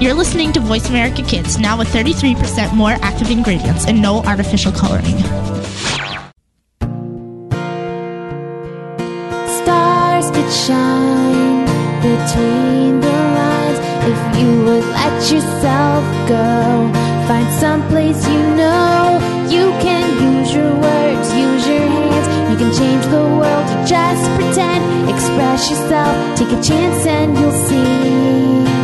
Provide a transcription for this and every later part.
You're listening to Voice America Kids, now with 33% more active ingredients and no artificial coloring. Stars could shine between the lines if you would let yourself go. Find some place you know you can use your words, use your hands. You can change the world, just pretend. Express yourself, take a chance, and you'll see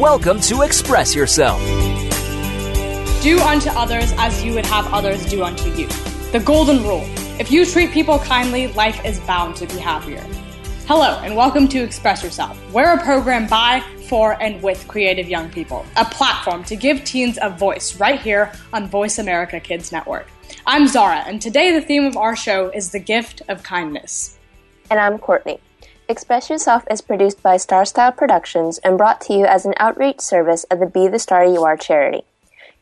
Welcome to Express Yourself. Do unto others as you would have others do unto you. The golden rule. If you treat people kindly, life is bound to be happier. Hello, and welcome to Express Yourself. We're a program by, for, and with creative young people, a platform to give teens a voice right here on Voice America Kids Network. I'm Zahra, and today the theme of our show is the gift of kindness. And I'm Courtney. Express Yourself is produced by Star Style Productions and brought to you as an outreach service of the Be the Star You Are charity.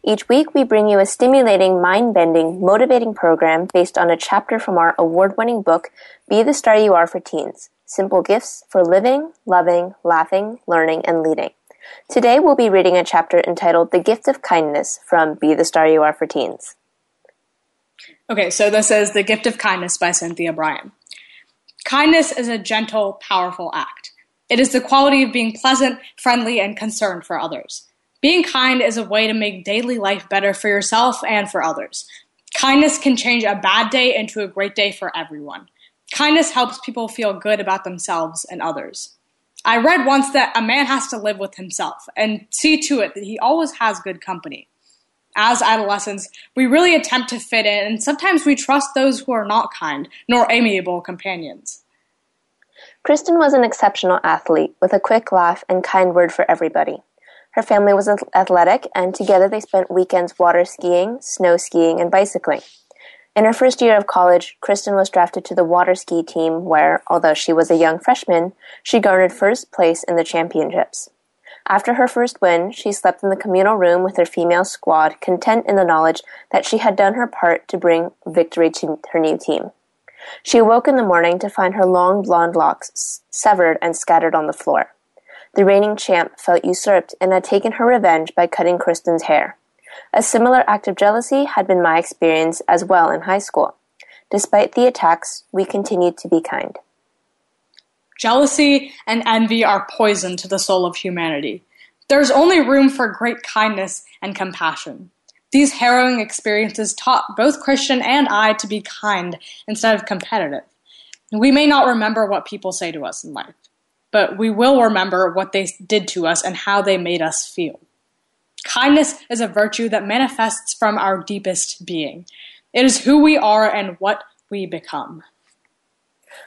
Each week, we bring you a stimulating, mind bending, motivating program based on a chapter from our award winning book, Be the Star You Are for Teens Simple Gifts for Living, Loving, Laughing, Learning, and Leading. Today, we'll be reading a chapter entitled The Gift of Kindness from Be the Star You Are for Teens. Okay, so this is The Gift of Kindness by Cynthia Brian. Kindness is a gentle, powerful act. It is the quality of being pleasant, friendly, and concerned for others. Being kind is a way to make daily life better for yourself and for others. Kindness can change a bad day into a great day for everyone. Kindness helps people feel good about themselves and others. I read once that a man has to live with himself and see to it that he always has good company. As adolescents, we really attempt to fit in, and sometimes we trust those who are not kind nor amiable companions. Kristen was an exceptional athlete with a quick laugh and kind word for everybody. Her family was athletic, and together they spent weekends water skiing, snow skiing, and bicycling. In her first year of college, Kristen was drafted to the water ski team where, although she was a young freshman, she garnered first place in the championships. After her first win, she slept in the communal room with her female squad, content in the knowledge that she had done her part to bring victory to her new team. She awoke in the morning to find her long blonde locks severed and scattered on the floor. The reigning champ felt usurped and had taken her revenge by cutting Kristen's hair. A similar act of jealousy had been my experience as well in high school. Despite the attacks, we continued to be kind. Jealousy and envy are poison to the soul of humanity. There is only room for great kindness and compassion. These harrowing experiences taught both Kristen and I to be kind instead of competitive. We may not remember what people say to us in life, but we will remember what they did to us and how they made us feel. Kindness is a virtue that manifests from our deepest being. It is who we are and what we become.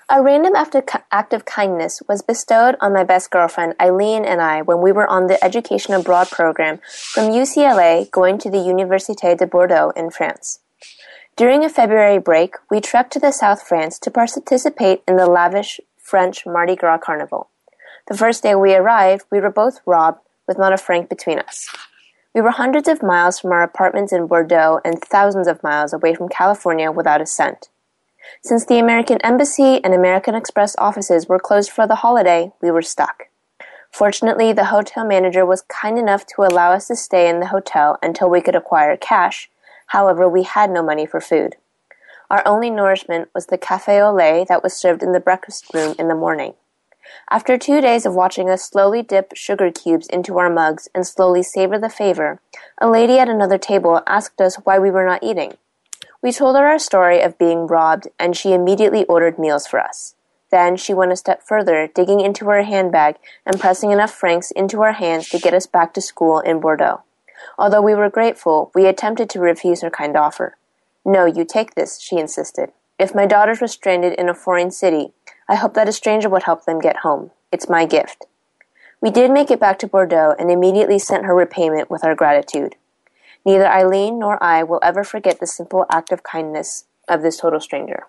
A random act of kindness was bestowed on my best girlfriend, Eileen, and I when we were on the Education Abroad program from UCLA going to the Université de Bordeaux in France. During a February break, we trekked to the South France to participate in the lavish French Mardi Gras Carnival. The first day we arrived, we were both robbed with not a franc between us. We were hundreds of miles from our apartments in Bordeaux and thousands of miles away from California without a cent. Since the American Embassy and American Express offices were closed for the holiday, we were stuck. Fortunately, the hotel manager was kind enough to allow us to stay in the hotel until we could acquire cash. However, we had no money for food. Our only nourishment was the cafe au lait that was served in the breakfast room in the morning. After two days of watching us slowly dip sugar cubes into our mugs and slowly savor the favor, a lady at another table asked us why we were not eating. We told her our story of being robbed, and she immediately ordered meals for us. Then she went a step further, digging into her handbag and pressing enough francs into our hands to get us back to school in Bordeaux. Although we were grateful, we attempted to refuse her kind offer. No, you take this, she insisted. If my daughters were stranded in a foreign city, I hope that a stranger would help them get home. It's my gift. We did make it back to Bordeaux and immediately sent her repayment with our gratitude. Neither Eileen nor I will ever forget the simple act of kindness of this total stranger.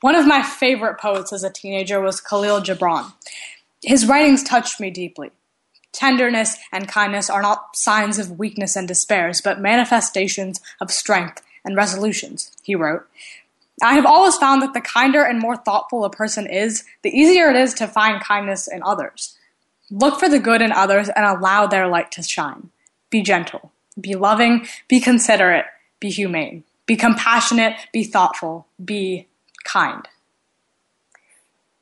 One of my favorite poets as a teenager was Khalil Gibran. His writings touched me deeply. Tenderness and kindness are not signs of weakness and despairs, but manifestations of strength and resolutions, he wrote. I have always found that the kinder and more thoughtful a person is, the easier it is to find kindness in others. Look for the good in others and allow their light to shine. Be gentle. Be loving. Be considerate. Be humane. Be compassionate. Be thoughtful. Be kind.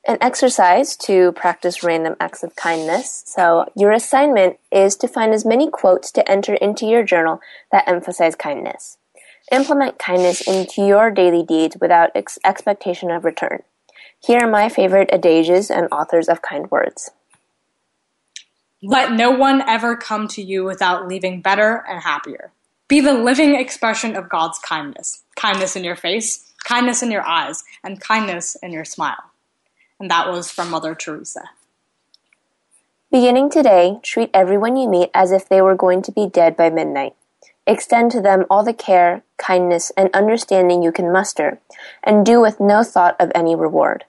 An exercise to practice random acts of kindness. So, your assignment is to find as many quotes to enter into your journal that emphasize kindness. Implement kindness into your daily deeds without ex- expectation of return. Here are my favorite adages and authors of kind words. Let no one ever come to you without leaving better and happier. Be the living expression of God's kindness. Kindness in your face, kindness in your eyes, and kindness in your smile. And that was from Mother Teresa. Beginning today, treat everyone you meet as if they were going to be dead by midnight. Extend to them all the care, kindness, and understanding you can muster, and do with no thought of any reward.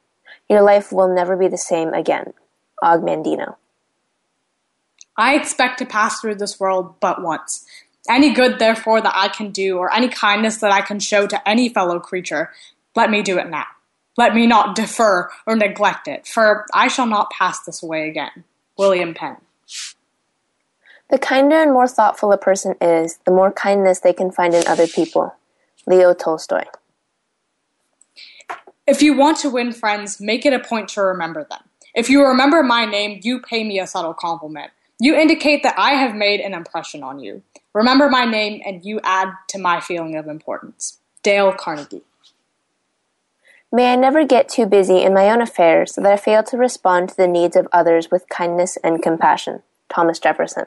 Your life will never be the same again. Og Mandino. I expect to pass through this world but once. Any good, therefore, that I can do, or any kindness that I can show to any fellow creature, let me do it now. Let me not defer or neglect it, for I shall not pass this way again. William Penn. The kinder and more thoughtful a person is, the more kindness they can find in other people. Leo Tolstoy. If you want to win friends, make it a point to remember them. If you remember my name, you pay me a subtle compliment. You indicate that I have made an impression on you. Remember my name and you add to my feeling of importance. Dale Carnegie. May I never get too busy in my own affairs that I fail to respond to the needs of others with kindness and compassion. Thomas Jefferson.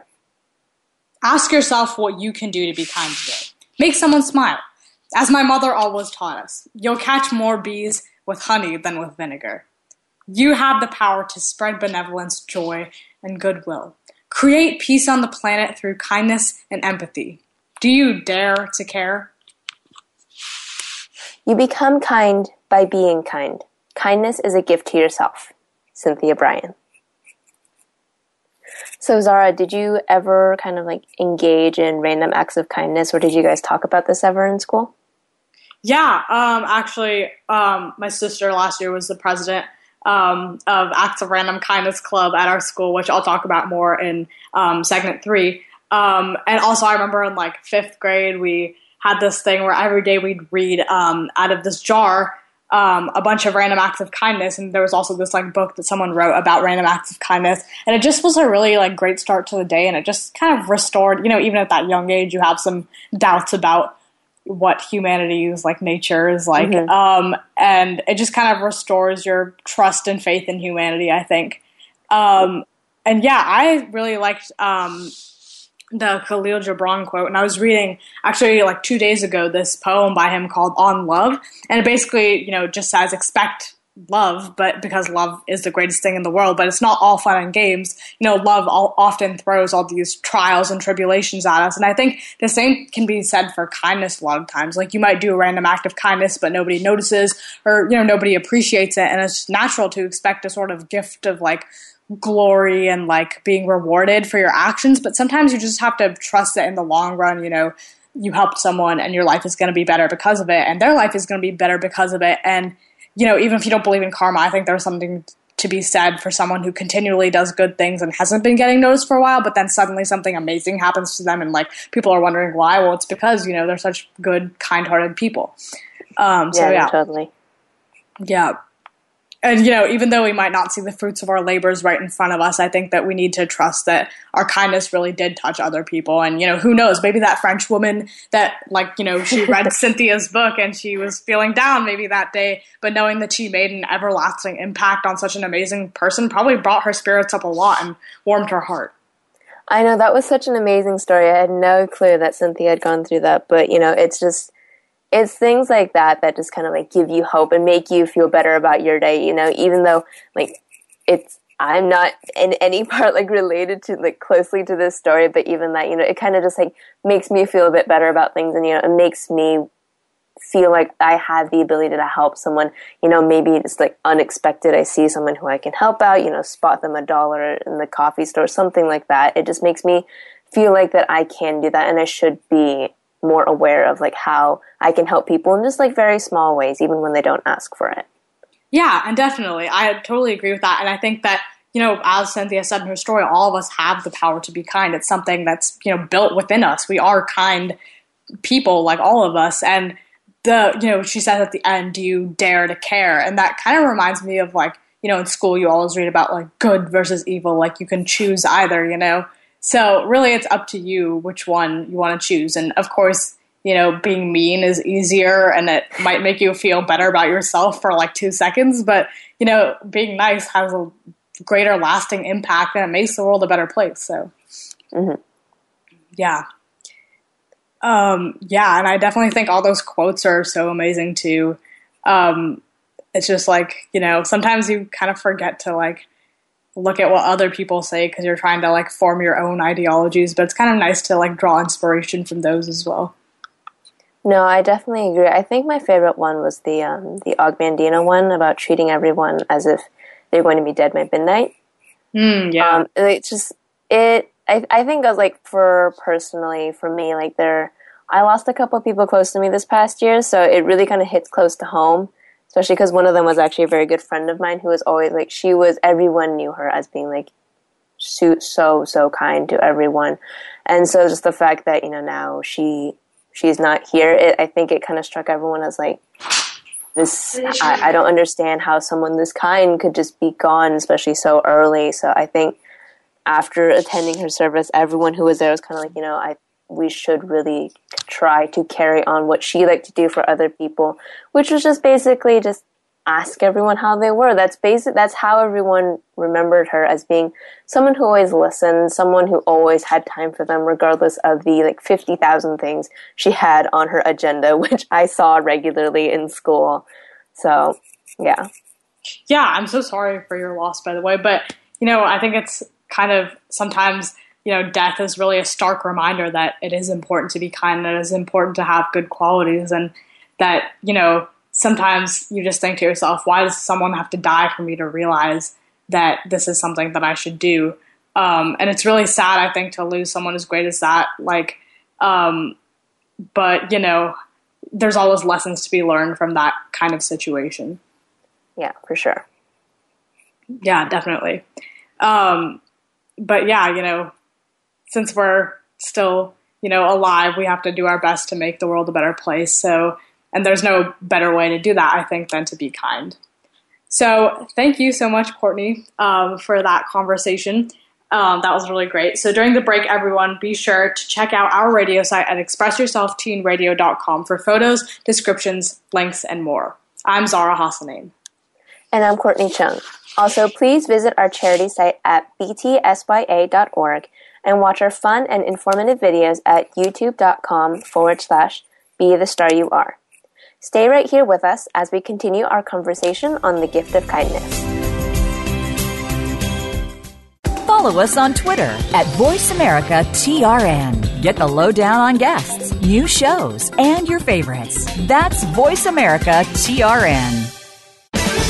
Ask yourself what you can do to be kind today. Make someone smile. As my mother always taught us, you'll catch more bees with honey than with vinegar. You have the power to spread benevolence, joy, and goodwill. Create peace on the planet through kindness and empathy. Do you dare to care? You become kind by being kind. Kindness is a gift to yourself. Cynthia Brian. So, Zahra, did you ever kind of like engage in random acts of kindness, or did you guys talk about this ever in school? Yeah, um, actually, um, my sister last year was the president um, of Acts of Random Kindness Club at our school, which I'll talk about more in um, segment three. Um, and also, I remember in like fifth grade, we had this thing where every day we'd read um, out of this jar um, a bunch of random acts of kindness, and there was also this like book that someone wrote about random acts of kindness, and it just was a really like great start to the day, and it just kind of restored. You know, even at that young age, you have some doubts about what humanity is like nature is like mm-hmm. um, and it just kind of restores your trust and faith in humanity i think um, and yeah i really liked um, the khalil gibran quote and i was reading actually like two days ago this poem by him called on love and it basically you know just says expect love, but because love is the greatest thing in the world, but it's not all fun and games. You know, love all, often throws all these trials and tribulations at us. And I think the same can be said for kindness a lot of times. Like you might do a random act of kindness, but nobody notices or, you know, nobody appreciates it. And it's natural to expect a sort of gift of like, glory and like being rewarded for your actions but sometimes you just have to trust that in the long run you know you helped someone and your life is going to be better because of it and their life is going to be better because of it and you know, even if you don't believe in karma, I think there's something to be said for someone who continually does good things and hasn't been getting noticed for a while, but then suddenly something amazing happens to them and like people are wondering why. Well, it's because, you know, they're such good, kind hearted people. Um, so yeah, yeah. totally. Yeah and you know, even though we might not see the fruits of our labors right in front of us, I think that we need to trust that our kindness really did touch other people. And you know, who knows? Maybe that French woman that, like, you know, she read Cynthia's book and she was feeling down maybe that day, but knowing that she made an everlasting impact on such an amazing person probably brought her spirits up a lot and warmed her heart. I know that was such an amazing story. I had no clue that Cynthia had gone through that, but you know, it's just it's things like that that just kind of like give you hope and make you feel better about your day you know even though like it's I'm not in any part like related to like closely to this story, but even that, you know, it kind of just like makes me feel a bit better about things and, you know, it makes me feel like I have the ability to help someone, you know, maybe it's like unexpected. I see someone who I can help out, you know, spot them a dollar in the coffee store, something like that. It just makes me feel like that I can do that and I should be more aware of like how I can help people in just like very small ways, even when they don't ask for it. Yeah, and definitely. I totally agree with that. And I think that, you know, as Cynthia said in her story, all of us have the power to be kind. It's something that's, you know, built within us. We are kind people, like all of us. And the, you know, she says at the end, do you dare to care? And that kind of reminds me of like, you know, in school you always read about like good versus evil, like you can choose either, you know? So really it's up to you which one you want to choose. And of course, you know, being mean is easier and it might make you feel better about yourself for like two seconds, but you know, being nice has a greater lasting impact and it makes the world a better place. So, mm-hmm. yeah. Um, yeah, and I definitely think all those quotes are so amazing too. Um, it's just like, you know, sometimes you kind of forget to like look at what other people say because you're trying to like form your own ideologies, but it's kind of nice to like draw inspiration from those as well. No, I definitely agree. I think my favorite one was the um, the Og Mandino one about treating everyone as if they're going to be dead by midnight. Mm, yeah, um, it's just it. I I think was like for personally for me like there. I lost a couple of people close to me this past year, so it really kind of hits close to home. Especially because one of them was actually a very good friend of mine who was always like she was. Everyone knew her as being like so so so kind to everyone, and so just the fact that you know now she she's not here, it, I think it kind of struck everyone as like, this, I, I don't understand how someone this kind could just be gone, especially so early. So I think after attending her service, everyone who was there was kind of like, you know, I we should really try to carry on what she liked to do for other people, which was just basically just ask everyone how they were. That's basic. That's how everyone remembered her as being someone who always listened, someone who always had time for them, regardless of the like fifty thousand things she had on her agenda, which I saw regularly in school. So, yeah. Yeah, I'm so sorry for your loss, by the way. But you know, I think it's kind of sometimes you know, death is really a stark reminder that it is important to be kind, that it is important to have good qualities, and that you know sometimes you just think to yourself, why does someone have to die for me to realize that this is something that I should do? Um, and it's really sad, I think, to lose someone as great as that. Like, um, but you know, there's always lessons to be learned from that kind of situation. Yeah, for sure. Yeah, definitely. Um, but yeah, you know, since we're still, you know, alive, we have to do our best to make the world a better place. So and there's no better way to do that, I think, than to be kind. So thank you so much, Courtney, um, for that conversation. Um, that was really great. So during the break, everyone, be sure to check out our radio site at expressyourselfteenradio.com for photos, descriptions, links, and more. I'm Zahra Hasanian. And I'm Courtney Cheng. Also, please visit our charity site at btsya.org and watch our fun and informative videos at youtube.com forward slash be the star you are. Stay right here with us as we continue our conversation on the gift of kindness. Follow us on Twitter at VoiceAmericaTRN. Get the lowdown on guests, new shows, and your favorites. That's VoiceAmericaTRN.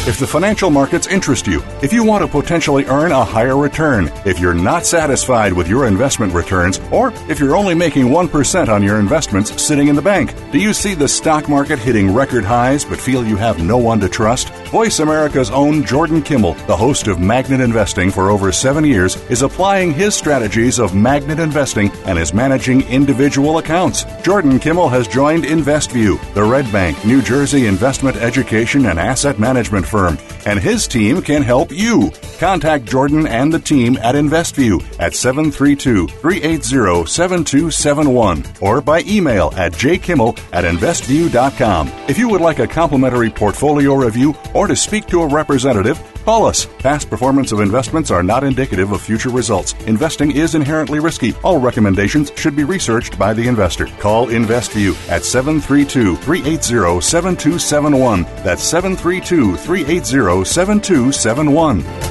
If the financial markets interest you, if you want to potentially earn a higher return, if you're not satisfied with your investment returns, or if you're only making 1% on your investments sitting in the bank, do you see the stock market hitting record highs but feel you have no one to trust? Voice America's own Jordan Kimmel, the host of Magnet Investing for over seven years, is applying his strategies of magnet investing and is managing individual accounts. Jordan Kimmel has joined InvestView, the Red Bank, New Jersey investment education and asset management firm, and his team can help you. Contact Jordan and the team at InvestView at 732 380 7271 or by email at jkimmel at investview.com. If you would like a complimentary portfolio review or to speak to a representative, Call us. Past performance of investments are not indicative of future results. Investing is inherently risky. All recommendations should be researched by the investor. Call InvestView at 732 380 7271. That's 732 380 7271.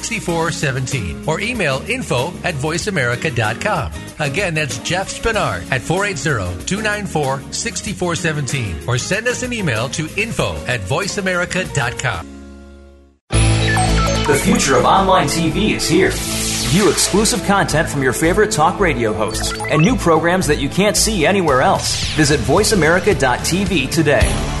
6417 or email info at voiceamerica.com. Again, that's Jeff Spinard at 480 294 6417 or send us an email to info at voiceamerica.com. The future of online TV is here. View exclusive content from your favorite talk radio hosts and new programs that you can't see anywhere else. Visit VoiceAmerica.tv today.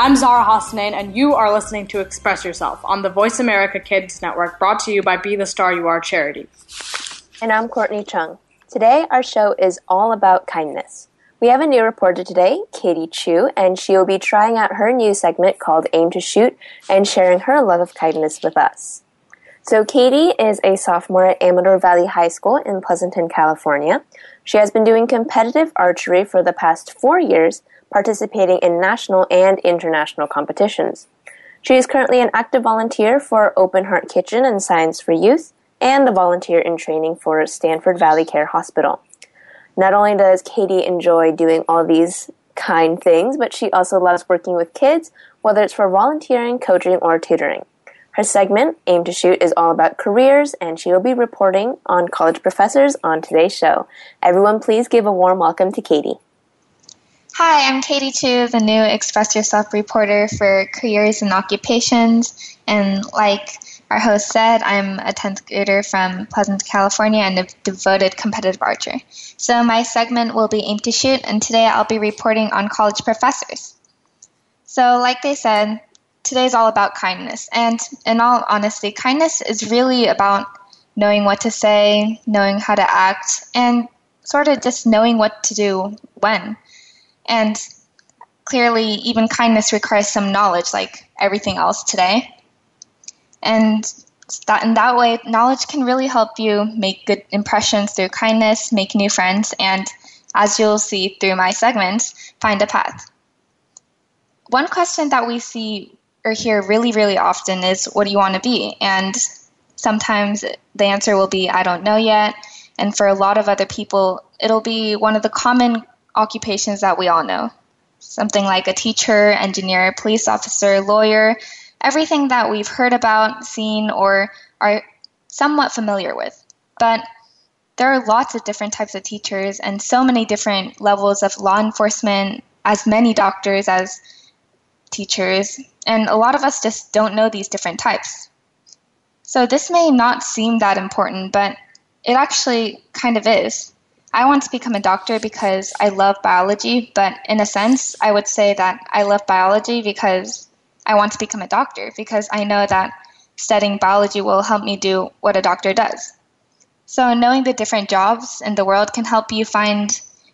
I'm Zahra Hasanian, and you are listening to Express Yourself on the Voice America Kids Network, brought to you by Be the Star You Are charity. And I'm Courtney Cheng. Today, our show is all about kindness. We have a new reporter today, Katie Choo, and she will be trying out her new segment called Aim to Shoot and sharing her love of kindness with us. So, Katie is a sophomore at Amador Valley High School in Pleasanton, California. She has been doing competitive archery for the past four years participating in national and international competitions. She is currently an active volunteer for Open Heart Kitchen and Science for Youth and a volunteer in training for Stanford Valley Care Hospital. Not only does Katie enjoy doing all these kind things, but she also loves working with kids, whether it's for volunteering, coaching, or tutoring. Her segment, Aim to Shoot, is all about careers, and she will be reporting on college professors on today's show. Everyone, please give a warm welcome to Katie. Hi, I'm Katie Choo, the new Express Yourself reporter for careers and occupations. And like our host said, I'm a 10th grader from Pleasant, California, and a devoted competitive archer. So my segment will be Aim to Shoot, and today I'll be reporting on college professors. So, like they said, today's all about kindness. And in all honesty, kindness is really about knowing what to say, knowing how to act, and sort of just knowing what to do when. And clearly, even kindness requires some knowledge, like everything else today. And that in that way, knowledge can really help you make good impressions through kindness, make new friends, and as you'll see through my segments, find a path. One question that we see or hear really, really often is, What do you want to be? And sometimes the answer will be, I don't know yet. And for a lot of other people, it'll be one of the common occupations that we all know. Something like a teacher, engineer, police officer, lawyer, everything that we've heard about, seen, or are somewhat familiar with. But there are lots of different types of teachers and so many different levels of law enforcement, as many doctors as teachers, and a lot of us just don't know these different types. So this may not seem that important, but it actually kind of is. I want to become a doctor because I love biology, but in a sense, I would say that I love biology because I want to become a doctor because I know that studying biology will help me do what a doctor does. So, knowing the different jobs in the world can help you find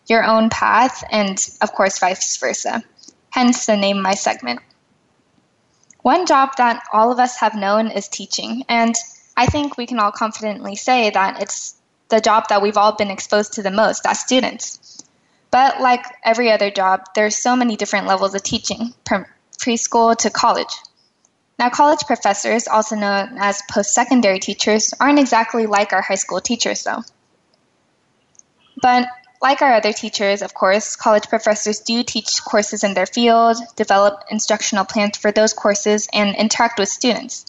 your own path and, of course, vice versa. Hence the name of my segment. One job that all of us have known is teaching, and I think we can all confidently say that it's the job that we've all been exposed to the most as students. But like every other job, there's so many different levels of teaching, from preschool to college. Now, college professors, also known as post secondary teachers, aren't exactly like our high school teachers, though. But like our other teachers, of course, college professors do teach courses in their field, develop instructional plans for those courses, and interact with students.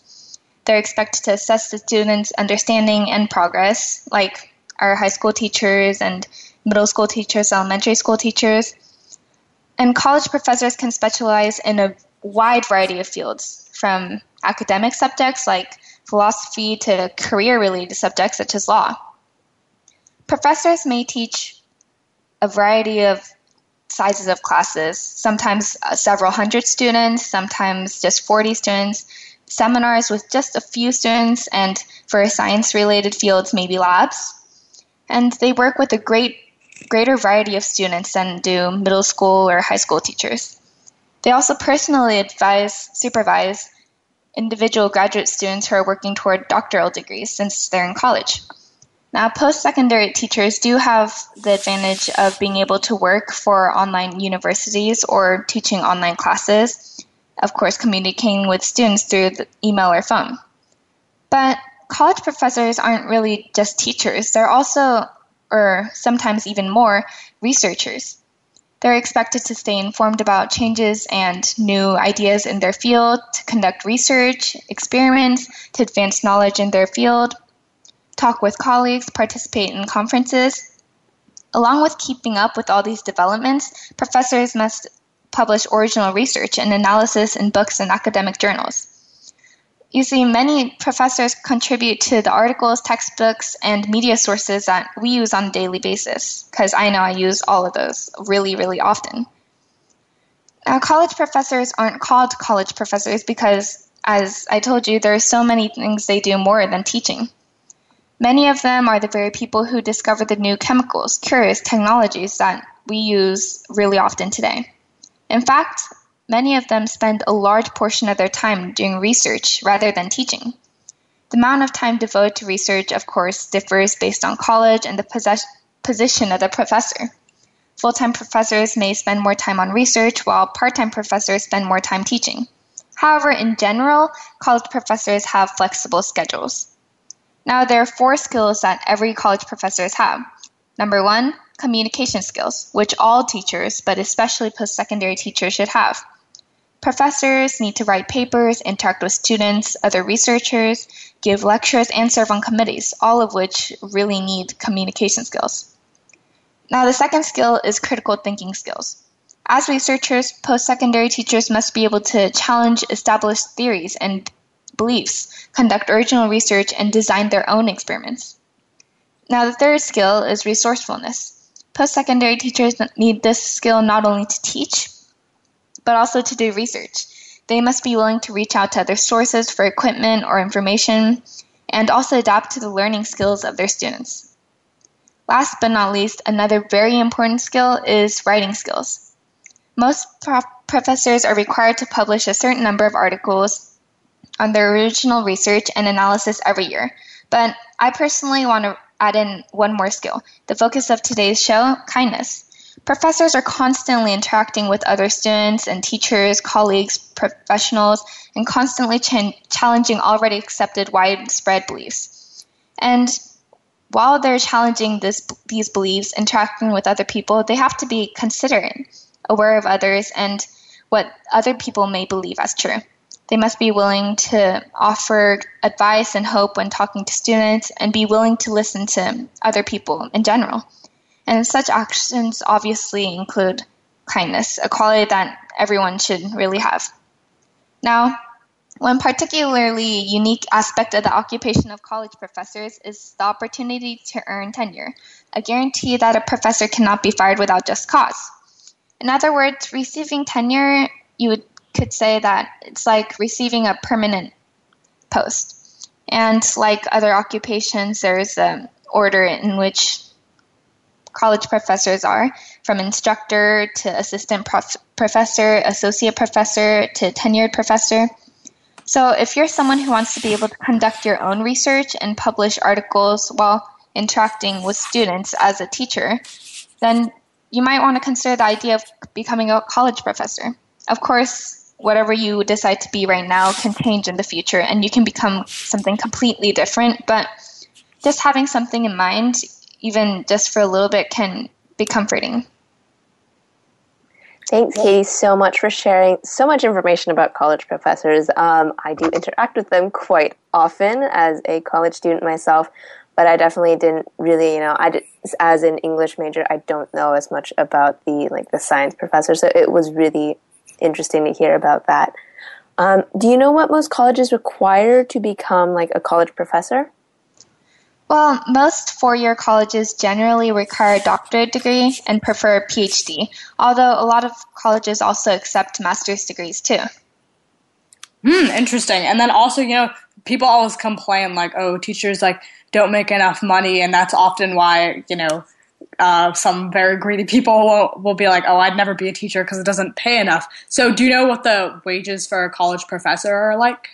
They're expected to assess the students' understanding and progress, like our high school teachers, and middle school teachers, elementary school teachers. And college professors can specialize in a wide variety of fields, from academic subjects like philosophy to career related subjects such as law. Professors may teach a variety of sizes of classes, sometimes uh, several hundred students, sometimes just 40 students, seminars with just a few students, and for science related fields, maybe labs. And they work with a great greater variety of students than do middle school or high school teachers. They also personally advise, supervise individual graduate students who are working toward doctoral degrees since they're in college. Now, post secondary teachers do have the advantage of being able to work for online universities or teaching online classes, of course, communicating with students through email or phone. But college professors aren't really just teachers, they're also, or sometimes even more, researchers. They're expected to stay informed about changes and new ideas in their field, to conduct research, experiments, to advance knowledge in their field, talk with colleagues, participate in conferences. Along with keeping up with all these developments, professors must publish original research and analysis in books and academic journals. You see, many professors contribute to the articles, textbooks, and media sources that we use on a daily basis, because I know I use all of those really, really often. Now, college professors aren't called college professors because, as I told you, there are so many things they do more than teaching. Many of them are the very people who discover the new chemicals, cures, technologies that we use really often today. In fact, Many of them spend a large portion of their time doing research rather than teaching. The amount of time devoted to research, of course, differs based on college and the possess- position of the professor. Full time professors may spend more time on research, while part time professors spend more time teaching. However, in general, college professors have flexible schedules. Now, there are four skills that every college professor have. Number one, communication skills, which all teachers, but especially post secondary teachers, should have. Professors need to write papers, interact with students, other researchers, give lectures, and serve on committees, all of which really need communication skills. Now, the second skill is critical thinking skills. As researchers, post secondary teachers must be able to challenge established theories and beliefs, conduct original research, and design their own experiments. Now, the third skill is resourcefulness. Post secondary teachers need this skill not only to teach, but also to do research. They must be willing to reach out to other sources for equipment or information and also adapt to the learning skills of their students. Last but not least, another very important skill is writing skills. Most prof- professors are required to publish a certain number of articles on their original research and analysis every year, but I personally want to add in one more skill the focus of today's show kindness. Professors are constantly interacting with other students and teachers, colleagues, professionals, and constantly ch- challenging already accepted widespread beliefs. And while they're challenging this, these beliefs, interacting with other people, they have to be considerate, aware of others, and what other people may believe as true. They must be willing to offer advice and hope when talking to students and be willing to listen to other people in general. And such actions obviously include kindness, a quality that everyone should really have. Now, one particularly unique aspect of the occupation of college professors is the opportunity to earn tenure, a guarantee that a professor cannot be fired without just cause. In other words, receiving tenure, you would, could say that it's like receiving a permanent post. And like other occupations, there's an order in which college professors are, from instructor to assistant prof- professor, associate professor to tenured professor. So, if you're someone who wants to be able to conduct your own research and publish articles while interacting with students as a teacher, then you might want to consider the idea of becoming a college professor. Of course, whatever you decide to be right now can change in the future and you can become something completely different, but just having something in mind even just for a little bit, can be comforting. Thanks, Katie, so much for sharing so much information about college professors. Um, I do interact with them quite often as a college student myself. but I definitely didn't really, you know, I did, as an English major, I don't know as much about the like the science professor, so it was really interesting to hear about that. Um, do you know what most colleges require to become like a college professor? Well, most four year colleges generally require a doctorate degree and prefer a PhD, although a lot of colleges also accept master's degrees too. Hmm, interesting. And then also, you know, people always complain like, oh, teachers like don't make enough money, and that's often why, you know, uh, some very greedy people will, will be like, oh, I'd never be a teacher because it doesn't pay enough. So, do you know what the wages for a college professor are like?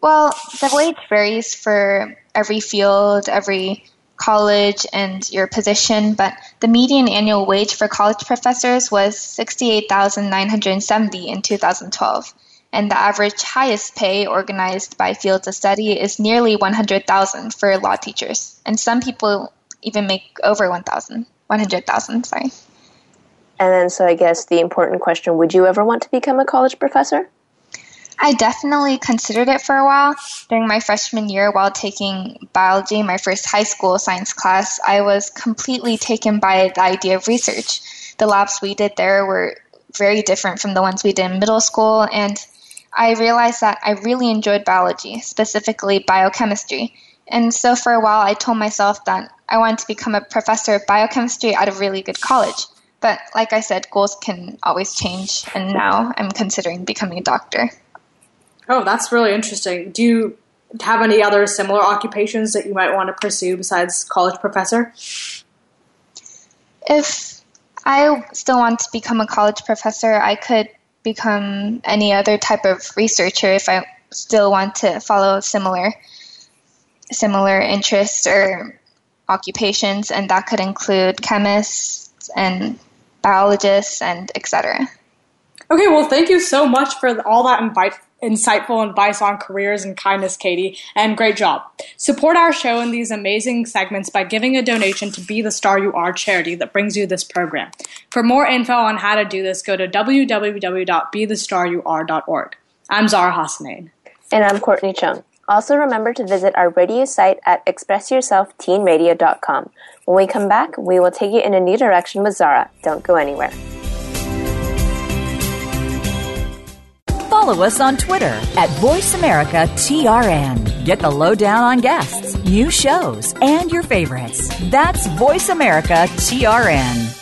Well, the wage varies for every field, every college, and your position, but the median annual wage for college professors was 68,970 in 2012 and the average highest pay organized by fields of study is nearly 100,000 for law teachers. And some people even make over 1,000, 100,000, sorry. And then, so I guess the important question would you ever want to become a college professor? I definitely considered it for a while. During my freshman year, while taking biology, my first high school science class, I was completely taken by the idea of research. The labs we did there were very different from the ones we did in middle school, and I realized that I really enjoyed biology, specifically biochemistry. And so for a while, I told myself that I wanted to become a professor of biochemistry at a really good college. But like I said, goals can always change, and now I'm considering becoming a doctor. Oh, that's really interesting. Do you have any other similar occupations that you might want to pursue besides college professor? If I still want to become a college professor, I could become any other type of researcher if I still want to follow similar similar interests or occupations, and that could include chemists and biologists and etc. Okay, well, thank you so much for all that invite insightful advice on careers and kindness, Katie, and great job. Support our show in these amazing segments by giving a donation to Be the Star You Are charity that brings you this program. For more info on how to do this, go to www.bethestaryouare.org. I'm Zahra Hasanian. And I'm Courtney Cheng. Also, remember to visit our radio site at expressyourselfteenradio.com. When we come back, we will take you in a new direction with Zahra. Don't go anywhere. Follow us on Twitter at VoiceAmericaTRN. Get the lowdown on guests, new shows, and your favorites. That's VoiceAmericaTRN.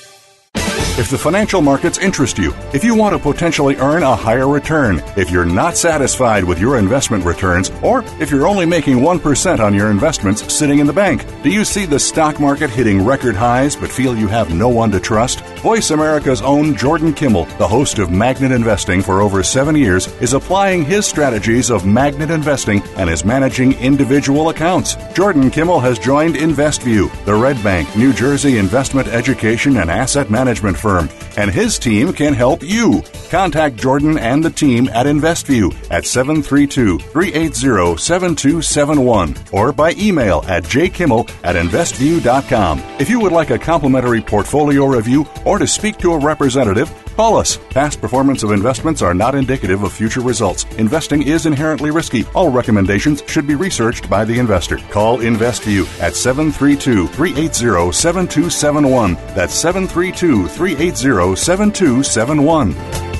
If the financial markets interest you, if you want to potentially earn a higher return, if you're not satisfied with your investment returns, or if you're only making 1% on your investments sitting in the bank, do you see the stock market hitting record highs but feel you have no one to trust? Voice America's own Jordan Kimmel, the host of Magnet Investing for over seven years, is applying his strategies of magnet investing and is managing individual accounts. Jordan Kimmel has joined InvestView, the Red Bank, New Jersey investment education and asset management firm, and his team can help you. Contact Jordan and the team at InvestView at 732 380 7271 or by email at jkimmel at investview.com. If you would like a complimentary portfolio review or to speak to a representative, call us. Past performance of investments are not indicative of future results. Investing is inherently risky. All recommendations should be researched by the investor. Call InvestView at 732 380 7271. That's 732 380 7271.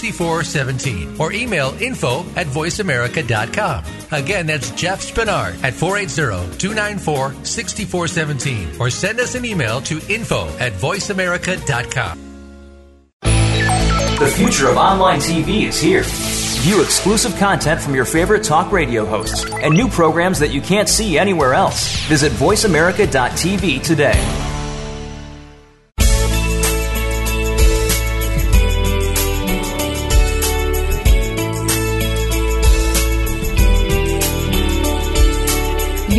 6417 or email info at voiceamerica.com. Again, that's Jeff Spinard at 480 294 6417 or send us an email to info at voiceamerica.com. The future of online TV is here. View exclusive content from your favorite talk radio hosts and new programs that you can't see anywhere else. Visit VoiceAmerica.tv today.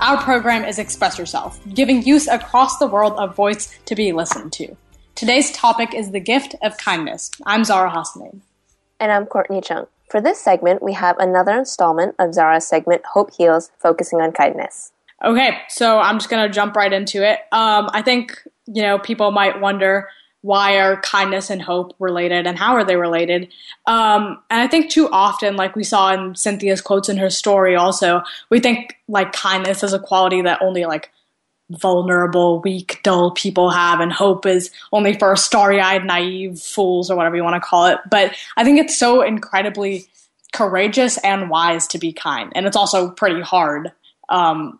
Our program is Express Yourself, giving youth across the world a voice to be listened to. Today's topic is the gift of kindness. I'm Zahra Hasanian. And I'm Courtney Cheng. For this segment, we have another installment of Zahra's segment, Hope Heals, focusing on kindness. Okay, so I'm just going to jump right into it. Um, I think, you know, people might wonder why are kindness and hope related and how are they related? Um, and i think too often like we saw in cynthia's quotes in her story also we think like kindness is a quality that only like vulnerable weak dull people have and hope is only for starry-eyed naive fools or whatever you want to call it. But i think it's so incredibly courageous and wise to be kind and it's also pretty hard um,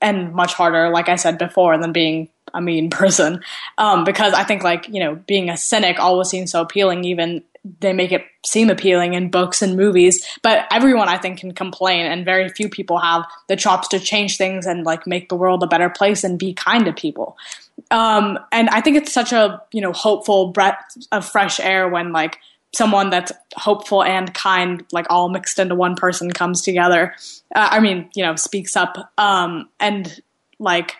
and much harder like i said before than being a mean person um, because I think like you know being a cynic always seems so appealing. Even they make it seem appealing in books and movies, but everyone I think can complain, and very few people have the chops to change things and like make the world a better place and be kind to people. Um, and I think it's such a you know hopeful breath of fresh air when like someone that's hopeful and kind, like all mixed into one person, comes together. Uh, I mean, you know, speaks up um, and like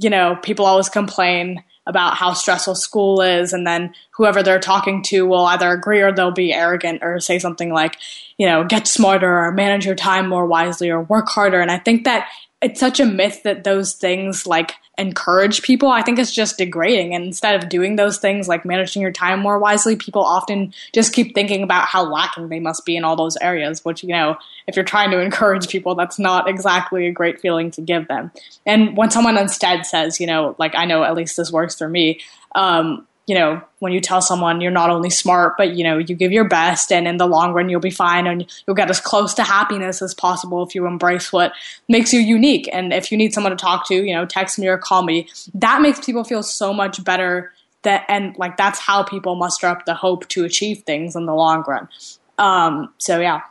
you know, people always complain about how stressful school is, and then whoever they're talking to will either agree or they'll be arrogant or say something like, you know, get smarter or manage your time more wisely or work harder. And I think that it's such a myth that those things like encourage people. I think it's just degrading. And instead of doing those things like managing your time more wisely, people often just keep thinking about how lacking they must be in all those areas, which, you know, if you're trying to encourage people, that's not exactly a great feeling to give them. And when someone instead says, you know, like I know at least this works for me, um, you know, when you tell someone you're not only smart, but you know, you give your best and in the long run you'll be fine and you'll get as close to happiness as possible if you embrace what makes you unique. And if you need someone to talk to, you know, text me or call me. That makes people feel so much better that and like that's how people muster up the hope to achieve things in the long run. Um, so yeah.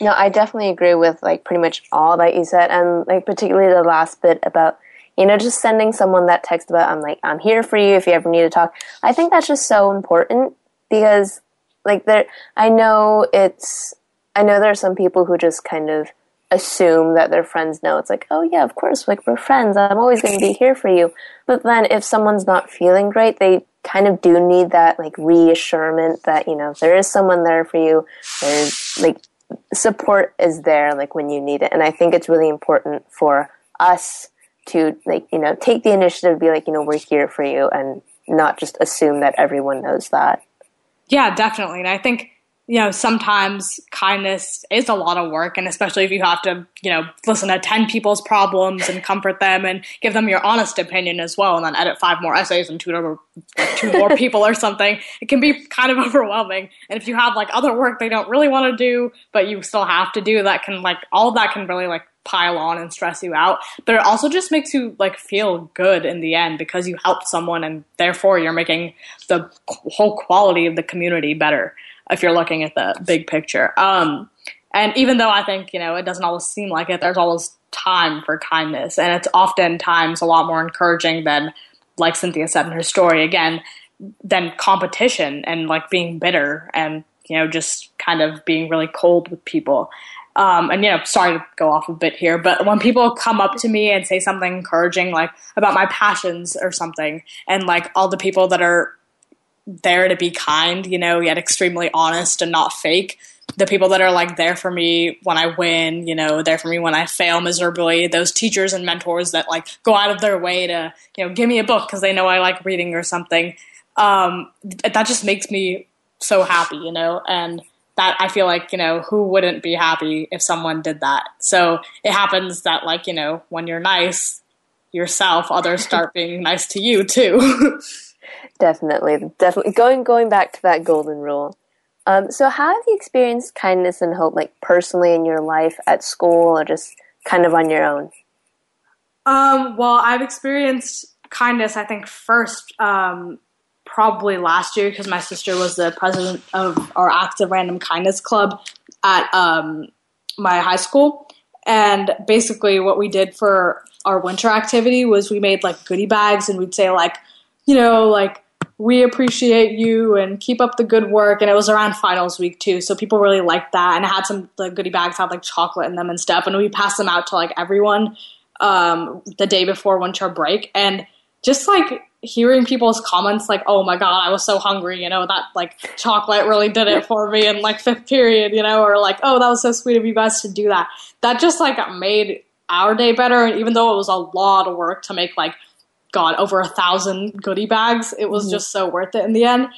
No, I definitely agree with like pretty much all that you said and like particularly the last bit about you know, just sending someone that text about, I'm like, I'm here for you if you ever need to talk. I think that's just so important because, like, there, I know it's, I know there are some people who just kind of assume that their friends know. It's like, oh yeah, of course, like, we're friends. I'm always going to be here for you. But then if someone's not feeling great, they kind of do need that, like, reassurance that, you know, there is someone there for you. There's, like, support is there, like, when you need it. And I think it's really important for us to like you know take the initiative be like you know we're here for you and not just assume that everyone knows that. Yeah definitely. And i think you know sometimes kindness is a lot of work and especially if you have to you know listen to 10 people's problems and comfort them and give them your honest opinion as well and then edit five more essays and more, two more people or something it can be kind of overwhelming. And if you have like other work they don't really want to do but you still have to do that can like all of that can really like pile on and stress you out but it also just makes you like feel good in the end because you helped someone and therefore you're making the whole quality of the community better if you're looking at the big picture. Um, and even though i think you know it doesn't always seem like it there's always time for kindness and it's oftentimes a lot more encouraging than like cynthia said in her story again than competition and like being bitter and you know just kind of being really cold with people um, and you know, sorry to go off a bit here, but when people come up to me and say something encouraging, like about my passions or something, and like all the people that are there to be kind, you know, yet extremely honest and not fake. The people that are like there for me when I win, you know, there for me when I fail miserably. Those teachers and mentors that like go out of their way to, you know, give me a book because they know I like reading or something. Um, that just makes me so happy, you know, and that I feel like, you know, who wouldn't be happy if someone did that? So it happens that, like, you know, when you're nice yourself, others start being nice to you too. definitely. Definitely. Going, going back to that golden rule. Um, so how have you experienced kindness and hope, like personally in your life at school or just kind of on your own? Um, well, I've experienced kindness, I think, first, um, probably last year because my sister was the president of our Active Random Kindness Club at um, my high school. And basically, what we did for our winter activity was we made like goodie bags and we'd say, like, you know, like, we appreciate you and keep up the good work. And it was around finals week too, so people really liked that. And had some the goodie bags had like chocolate in them and stuff, and we passed them out to like everyone um, the day before winter break. And just like hearing people's comments, like, "Oh my god, I was so hungry," you know, that like chocolate really did it for me in like fifth period, you know, or like, "Oh, that was so sweet of you guys to do that." That just like made our day better. And even though it was a lot of work to make like God, over a thousand goodie bags. It was mm-hmm. just so worth it in the end.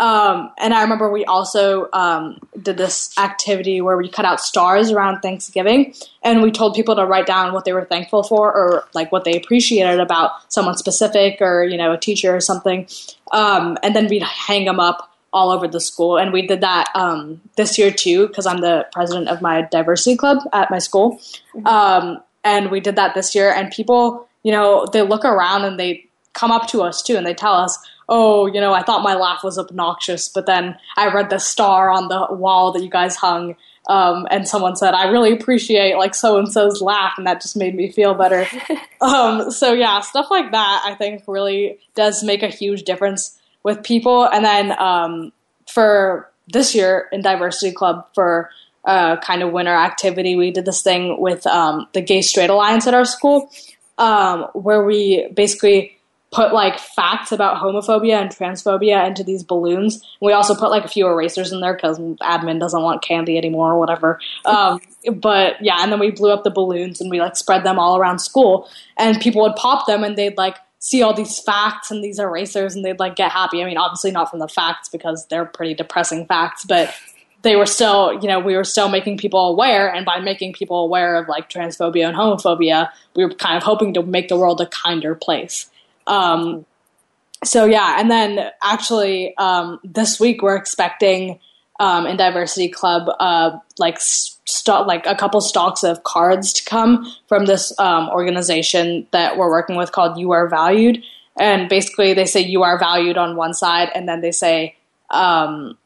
Um, and I remember we also um, did this activity where we cut out stars around Thanksgiving, and we told people to write down what they were thankful for or like what they appreciated about someone specific or you know a teacher or something. Um, and then we'd hang them up all over the school, and we did that um, this year too because I'm the president of my diversity club at my school. Um, and we did that this year, and people you know, they look around and they come up to us too and they tell us, oh, you know, I thought my laugh was obnoxious, but then I read the star on the wall that you guys hung. Um, and someone said, I really appreciate like so and so's laugh, and that just made me feel better. um, so yeah, stuff like that I think really does make a huge difference with people. And then um, for this year in Diversity Club for uh, kind of winter activity, we did this thing with um, the Gay Straight Alliance at our school, um, where we basically put like facts about homophobia and transphobia into these balloons. We also put like a few erasers in there because admin doesn't want candy anymore or whatever. Um, but yeah, and then we blew up the balloons and we like spread them all around school, and people would pop them and they'd like see all these facts and these erasers and they'd like get happy. I mean, obviously not from the facts because they're pretty depressing facts, but they were still, you know, we were still making people aware, and by making people aware of like transphobia and homophobia, we were kind of hoping to make the world a kinder place. Um, so yeah, and then actually um, this week we're expecting um, in Diversity Club uh, like st- like a couple stocks of cards to come from this um, organization that we're working with called You Are Valued, and basically they say you are valued on one side, and then they say um,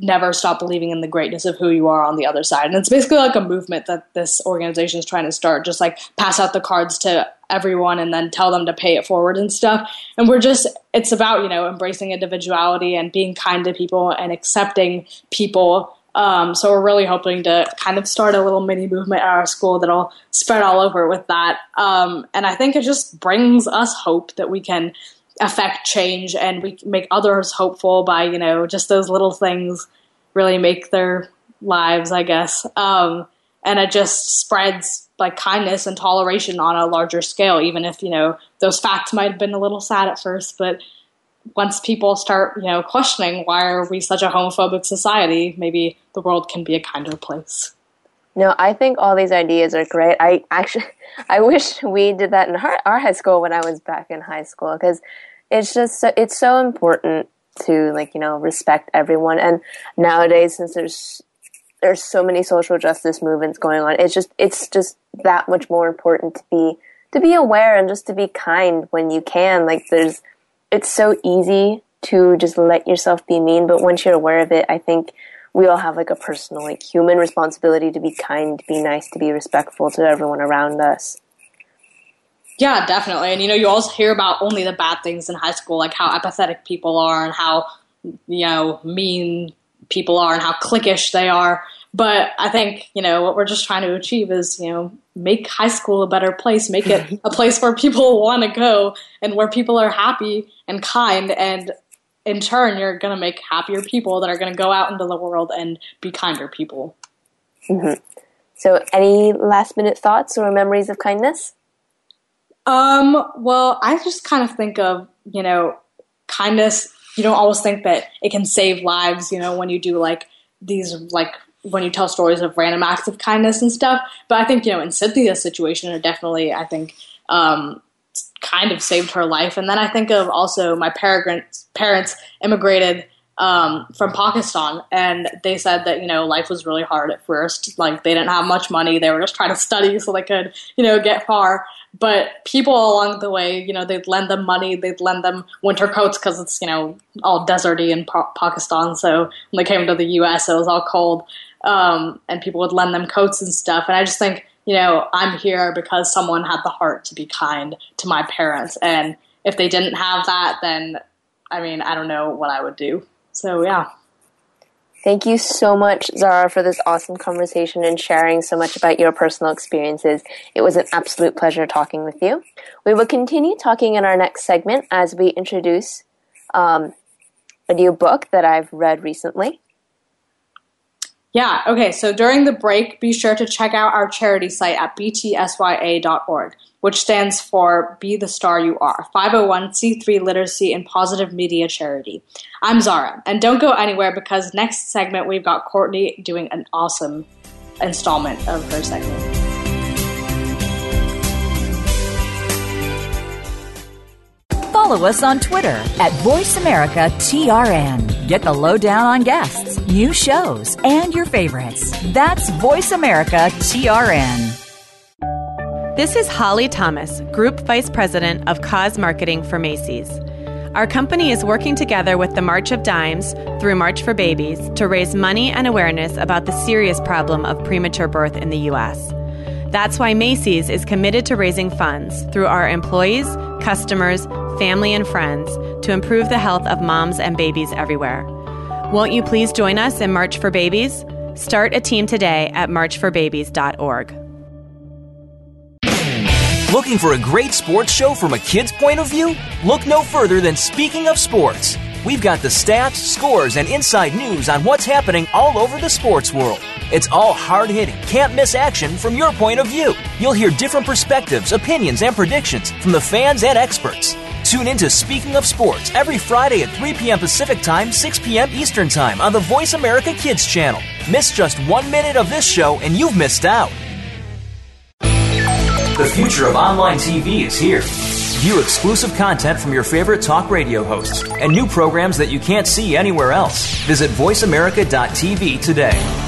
never stop believing in the greatness of who you are on the other side. And it's basically like a movement that this organization is trying to start, just like pass out the cards to everyone and then tell them to pay it forward and stuff. And we're just, it's about, you know, embracing individuality and being kind to people and accepting people. Um, so we're really hoping to kind of start a little mini movement at our school that'll spread all over with that. Um, and I think it just brings us hope that we can affect change and we make others hopeful by you know just those little things really make their lives i guess. Um, and it just spreads like kindness and toleration on a larger scale even if you know those facts might have been a little sad at first but once people start you know questioning why are we such a homophobic society maybe the world can be a kinder place no, I think all these ideas are great. I actually, I wish we did that in our, our high school when I was back in high school because it's just so, it's so important to like you know respect everyone. And nowadays, since there's there's so many social justice movements going on, it's just it's just that much more important to be to be aware and just to be kind when you can. Like there's, it's so easy to just let yourself be mean, but once you're aware of it, I think we all have like a personal, like human responsibility to be kind, to be nice, to be respectful to everyone around us. Yeah, definitely. And you know, you always hear about only the bad things in high school, like how apathetic people are and how you know mean people are and how cliquish they are. But I think you know what we're just trying to achieve is you know make high school a better place, make it a place where people want to go and where people are happy and kind, and in turn, you're going to make happier people that are going to go out into the world and be kinder people. Mm-hmm. So, any last minute thoughts or memories of kindness? Um, well, I just kind of think of, you know, kindness. You don't always think that it can save lives, you know, when you do like these, like, when you tell stories of random acts of kindness and stuff. But I think, you know, in Cynthia's situation, it definitely, I think, um, kind of saved her life. And then I think of also my parents, parents immigrated um, from Pakistan, and they said that you know life was really hard at first. Like they didn't have much money; they were just trying to study so they could you know get far. But people along the way, you know, they'd lend them money, they'd lend them winter coats because it's, you know, all deserty in pa- Pakistan. So when they came to the US, it was all cold. Um, and people would lend them coats and stuff. And I just think, you know, I'm here because someone had the heart to be kind to my parents. And if they didn't have that, then I mean, I don't know what I would do. So, yeah. Thank you so much, Zahra, for this awesome conversation and sharing so much about your personal experiences. It was an absolute pleasure talking with you. We will continue talking in our next segment as we introduce um, a new book that I've read recently. Yeah, okay, so during the break, be sure to check out our charity site at btsya.org which stands for Be the Star You Are, 501c3 Literacy and Positive Media Charity. I'm Zahra, and don't go anywhere because next segment we've got Courtney doing an awesome installment of her segment. Follow us on Twitter at VoiceAmericaTRN. Get the lowdown on guests, new shows, and your favorites. That's Voice America TRN. This is Holly Thomas, Group Vice President of Cause Marketing for Macy's. Our company is working together with the March of Dimes through March for Babies to raise money and awareness about the serious problem of premature birth in the U.S. That's why Macy's is committed to raising funds through our employees, customers, family, and friends to improve the health of moms and babies everywhere. Won't you please join us in March for Babies? Start a team today at marchforbabies.org. Looking for a great sports show from a kid's point of view? Look no further than Speaking of Sports. We've got the stats, scores, and inside news on what's happening all over the sports world. It's all hard hitting, can't miss action from your point of view. You'll hear different perspectives, opinions, and predictions from the fans and experts. Tune into Speaking of Sports every Friday at 3 p.m. Pacific Time, 6 p.m. Eastern Time on the Voice America Kids channel. Miss just one minute of this show and you've missed out. The future of online TV is here. View exclusive content from your favorite talk radio hosts and new programs that you can't see anywhere else. Visit VoiceAmerica.tv today.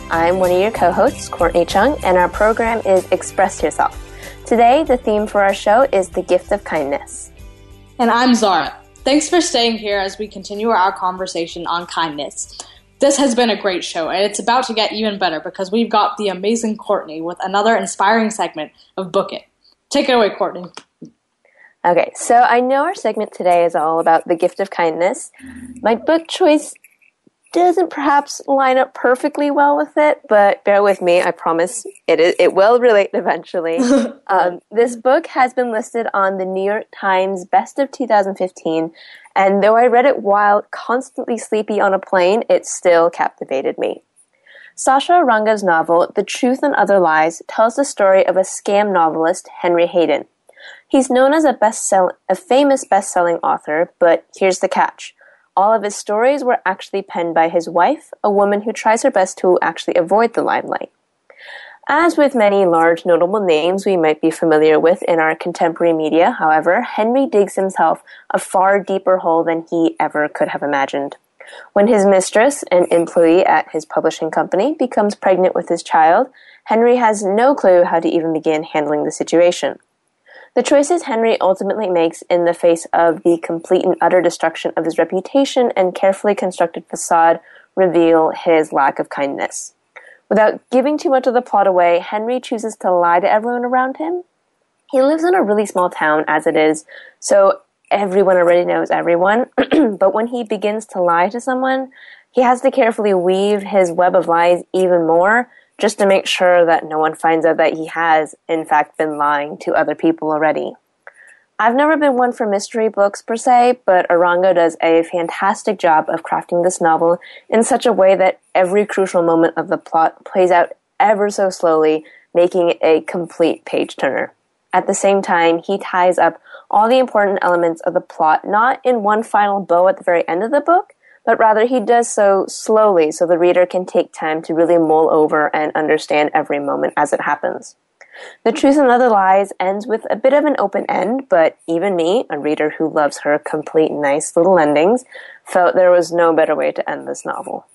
I'm one of your co hosts, Courtney Cheng, and our program is Express Yourself. Today, the theme for our show is the gift of kindness. And I'm Zahra. Thanks for staying here as we continue our conversation on kindness. This has been a great show, and it's about to get even better because we've got the amazing Courtney with another inspiring segment of Book It. Take it away, Courtney. Okay, so I know our segment today is all about the gift of kindness. My book choice doesn't perhaps line up perfectly well with it, but bear with me. I promise it is, it will relate eventually. um, this book has been listed on the New York Times Best of 2015, and though I read it while constantly sleepy on a plane, it still captivated me. Sascha Arango's novel, The Truth and Other Lies, tells the story of a scam novelist, Henry Hayden. He's known as a, best-sell- a famous best-selling author, but here's the catch. All of his stories were actually penned by his wife, a woman who tries her best to actually avoid the limelight. As with many large notable names we might be familiar with in our contemporary media, however, Henry digs himself a far deeper hole than he ever could have imagined. When his mistress, an employee at his publishing company, becomes pregnant with his child, Henry has no clue how to even begin handling the situation. The choices Henry ultimately makes in the face of the complete and utter destruction of his reputation and carefully constructed facade reveal his lack of kindness. Without giving too much of the plot away, Henry chooses to lie to everyone around him. He lives in a really small town as it is, so everyone already knows everyone. but when he begins to lie to someone, he has to carefully weave his web of lies even more just to make sure that no one finds out that he has, in fact, been lying to other people already. I've never been one for mystery books per se, but Arango does a fantastic job of crafting this novel in such a way that every crucial moment of the plot plays out ever so slowly, making it a complete page turner. At the same time, he ties up all the important elements of the plot not in one final bow at the very end of the book, but rather he does so slowly so the reader can take time to really mull over and understand every moment as it happens. The Truth and Other Lies ends with a bit of an open end, but even me, a reader who loves her complete nice little endings, felt there was no better way to end this novel.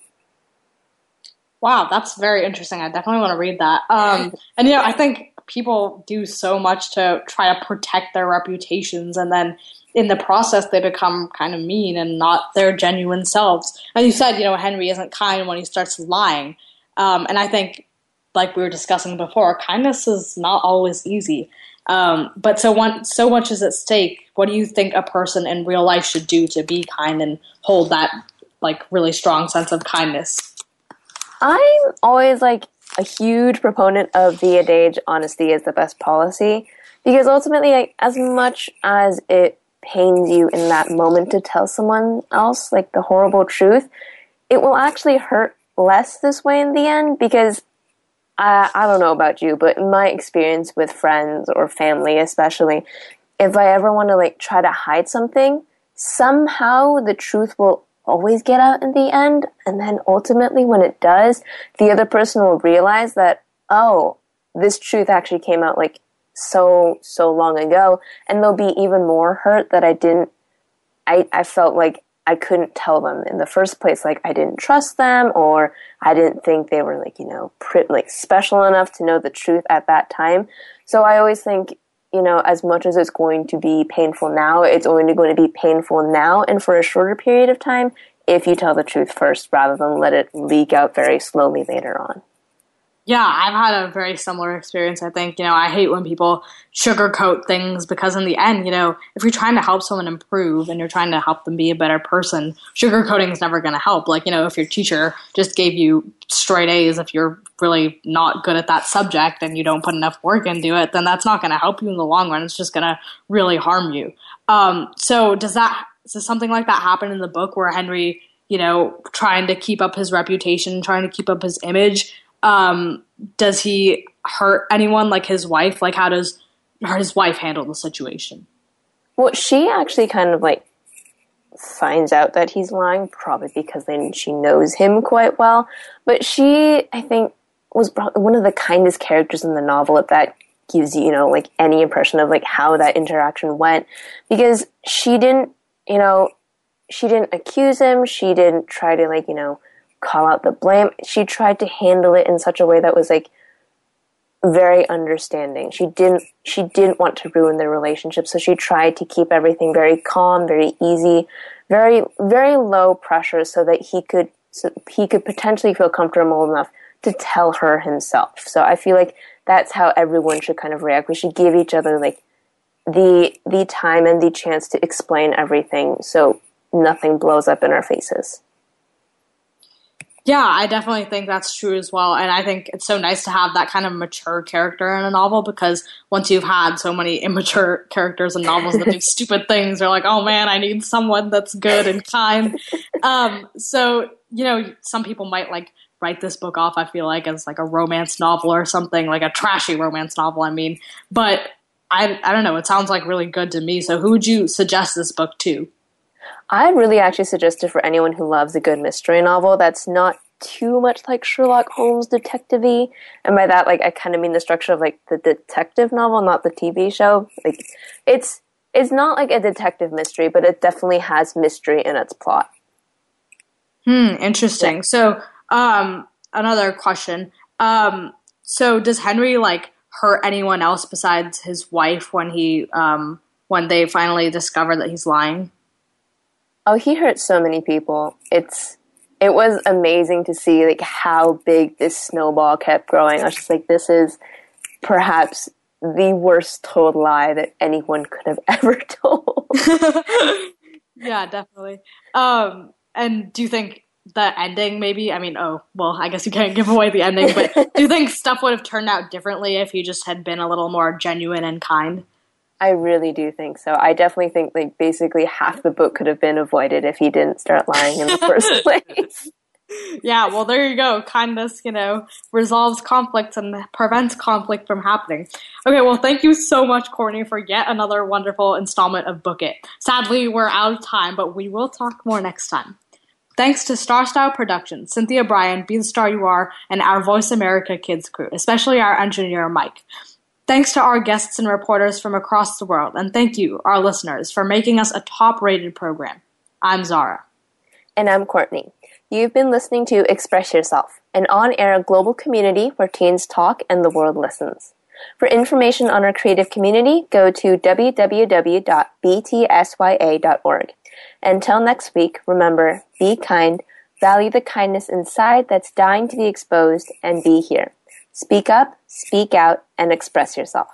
Wow, that's very interesting. I definitely want to read that. Um, and you know, I think people do so much to try to protect their reputations, and then in the process, they become kind of mean and not their genuine selves. As you said, you know, Henry isn't kind when he starts lying, um, and I think like we were discussing before, kindness is not always easy. Um, but so so much is at stake. What do you think a person in real life should do to be kind and hold that like really strong sense of kindness? I'm always like a huge proponent of the adage honesty is the best policy because ultimately like, as much as it pains you in that moment to tell someone else like the horrible truth, it will actually hurt less this way in the end because I, I don't know about you, but in my experience with friends or family, especially, if I ever want to like try to hide something, somehow the truth will always get out in the end. And then ultimately, when it does, the other person will realize that, oh, this truth actually came out like so, so long ago. And they'll be even more hurt that I didn't, I, I felt like I couldn't tell them in the first place. Like I didn't trust them, or I didn't think they were like you know pretty, like special enough to know the truth at that time. So I always think you know as much as it's going to be painful now, it's only going to be painful now and for a shorter period of time if you tell the truth first rather than let it leak out very slowly later on. Yeah, I've had a very similar experience. I think, you know, I hate when people sugarcoat things because, in the end, you know, if you're trying to help someone improve and you're trying to help them be a better person, sugarcoating is never going to help. Like, you know, if your teacher just gave you straight A's, if you're really not good at that subject and you don't put enough work into it, then that's not going to help you in the long run. It's just going to really harm you. Um, so, does that, does something like that happen in the book where Henry, you know, trying to keep up his reputation, trying to keep up his image? Um, does he hurt anyone like his wife? Like, how does his wife handle the situation? Well, she actually kind of like finds out that he's lying, probably because then she knows him quite well. But she, I think, was one of the kindest characters in the novel. If that gives you, you know, like any impression of like how that interaction went, because she didn't, you know, she didn't accuse him. She didn't try to like, you know, call out the blame. She tried to handle it in such a way that was like very understanding. She didn't she didn't want to ruin their relationship, so she tried to keep everything very calm, very easy, very very low pressure so that he could so he could potentially feel comfortable enough to tell her himself. So I feel like that's how everyone should kind of react. We should give each other like the the time and the chance to explain everything so nothing blows up in our faces. Yeah, I definitely think that's true as well. And I think it's so nice to have that kind of mature character in a novel because once you've had so many immature characters in novels that do stupid things, you're like, oh man, I need someone that's good and kind. Um, so, you know, some people might like write this book off, I feel like, as like a romance novel or something, like a trashy romance novel, I mean. But I, I don't know, it sounds like really good to me. So, who would you suggest this book to? I really actually suggest it for anyone who loves a good mystery novel that's not too much like Sherlock Holmes detective And by that, like, I kind of mean the structure of like the detective novel, not the TV show. Like, it's, it's not like a detective mystery, but it definitely has mystery in its plot. Hmm, interesting. Yeah. So, um, another question. Um, so does Henry like hurt anyone else besides his wife when he, um, when they finally discover that he's lying? Oh, he hurt so many people. It's it was amazing to see like how big this snowball kept growing. I was just like, this is perhaps the worst told lie that anyone could have ever told. yeah, definitely. Um, and do you think the ending maybe i mean oh well i guess you can't give away the ending but do you think stuff would have turned out differently if he just had been a little more genuine and kind I really do think so. I definitely think like basically half the book could have been avoided if he didn't start lying in the first place. yeah, well, there you go. Kindness, you know, resolves conflicts and prevents conflict from happening. Okay, well, thank you so much, Courtney, for yet another wonderful installment of Book It. Sadly, we're out of time, but we will talk more next time. Thanks to Star Style Productions, Cynthia Brian, Be the Star You Are, and our Voice America Kids crew, especially our engineer, Mike. Thanks to our guests and reporters from across the world, and thank you, our listeners, for making us a top rated program. I'm Zahra. And I'm Courtney. You've been listening to Express Yourself, an on air global community where teens talk and the world listens. For information on our creative community, go to www.btsya.org. Until next week, remember be kind, value the kindness inside that's dying to be exposed, and be here. Speak up, speak out, and express yourself.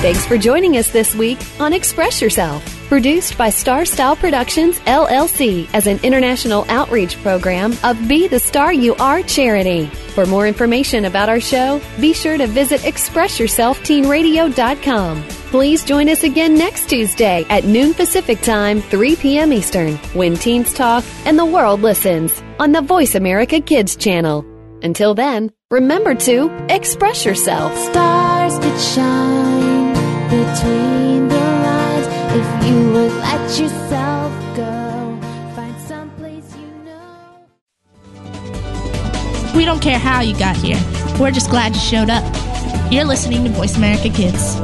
Thanks for joining us this week on Express Yourself, produced by Star Style Productions LLC as an international outreach program of Be the Star You Are charity. For more information about our show, be sure to visit ExpressYourselfTeenRadio.com. Please join us again next Tuesday at noon Pacific Time, 3 p.m. Eastern, when teens talk and the world listens on the Voice America Kids channel. Until then, remember to express yourself. Stars could shine between the lines if you would let yourself go. Find someplace you know. We don't care how you got here. We're just glad you showed up. You're listening to Voice America Kids.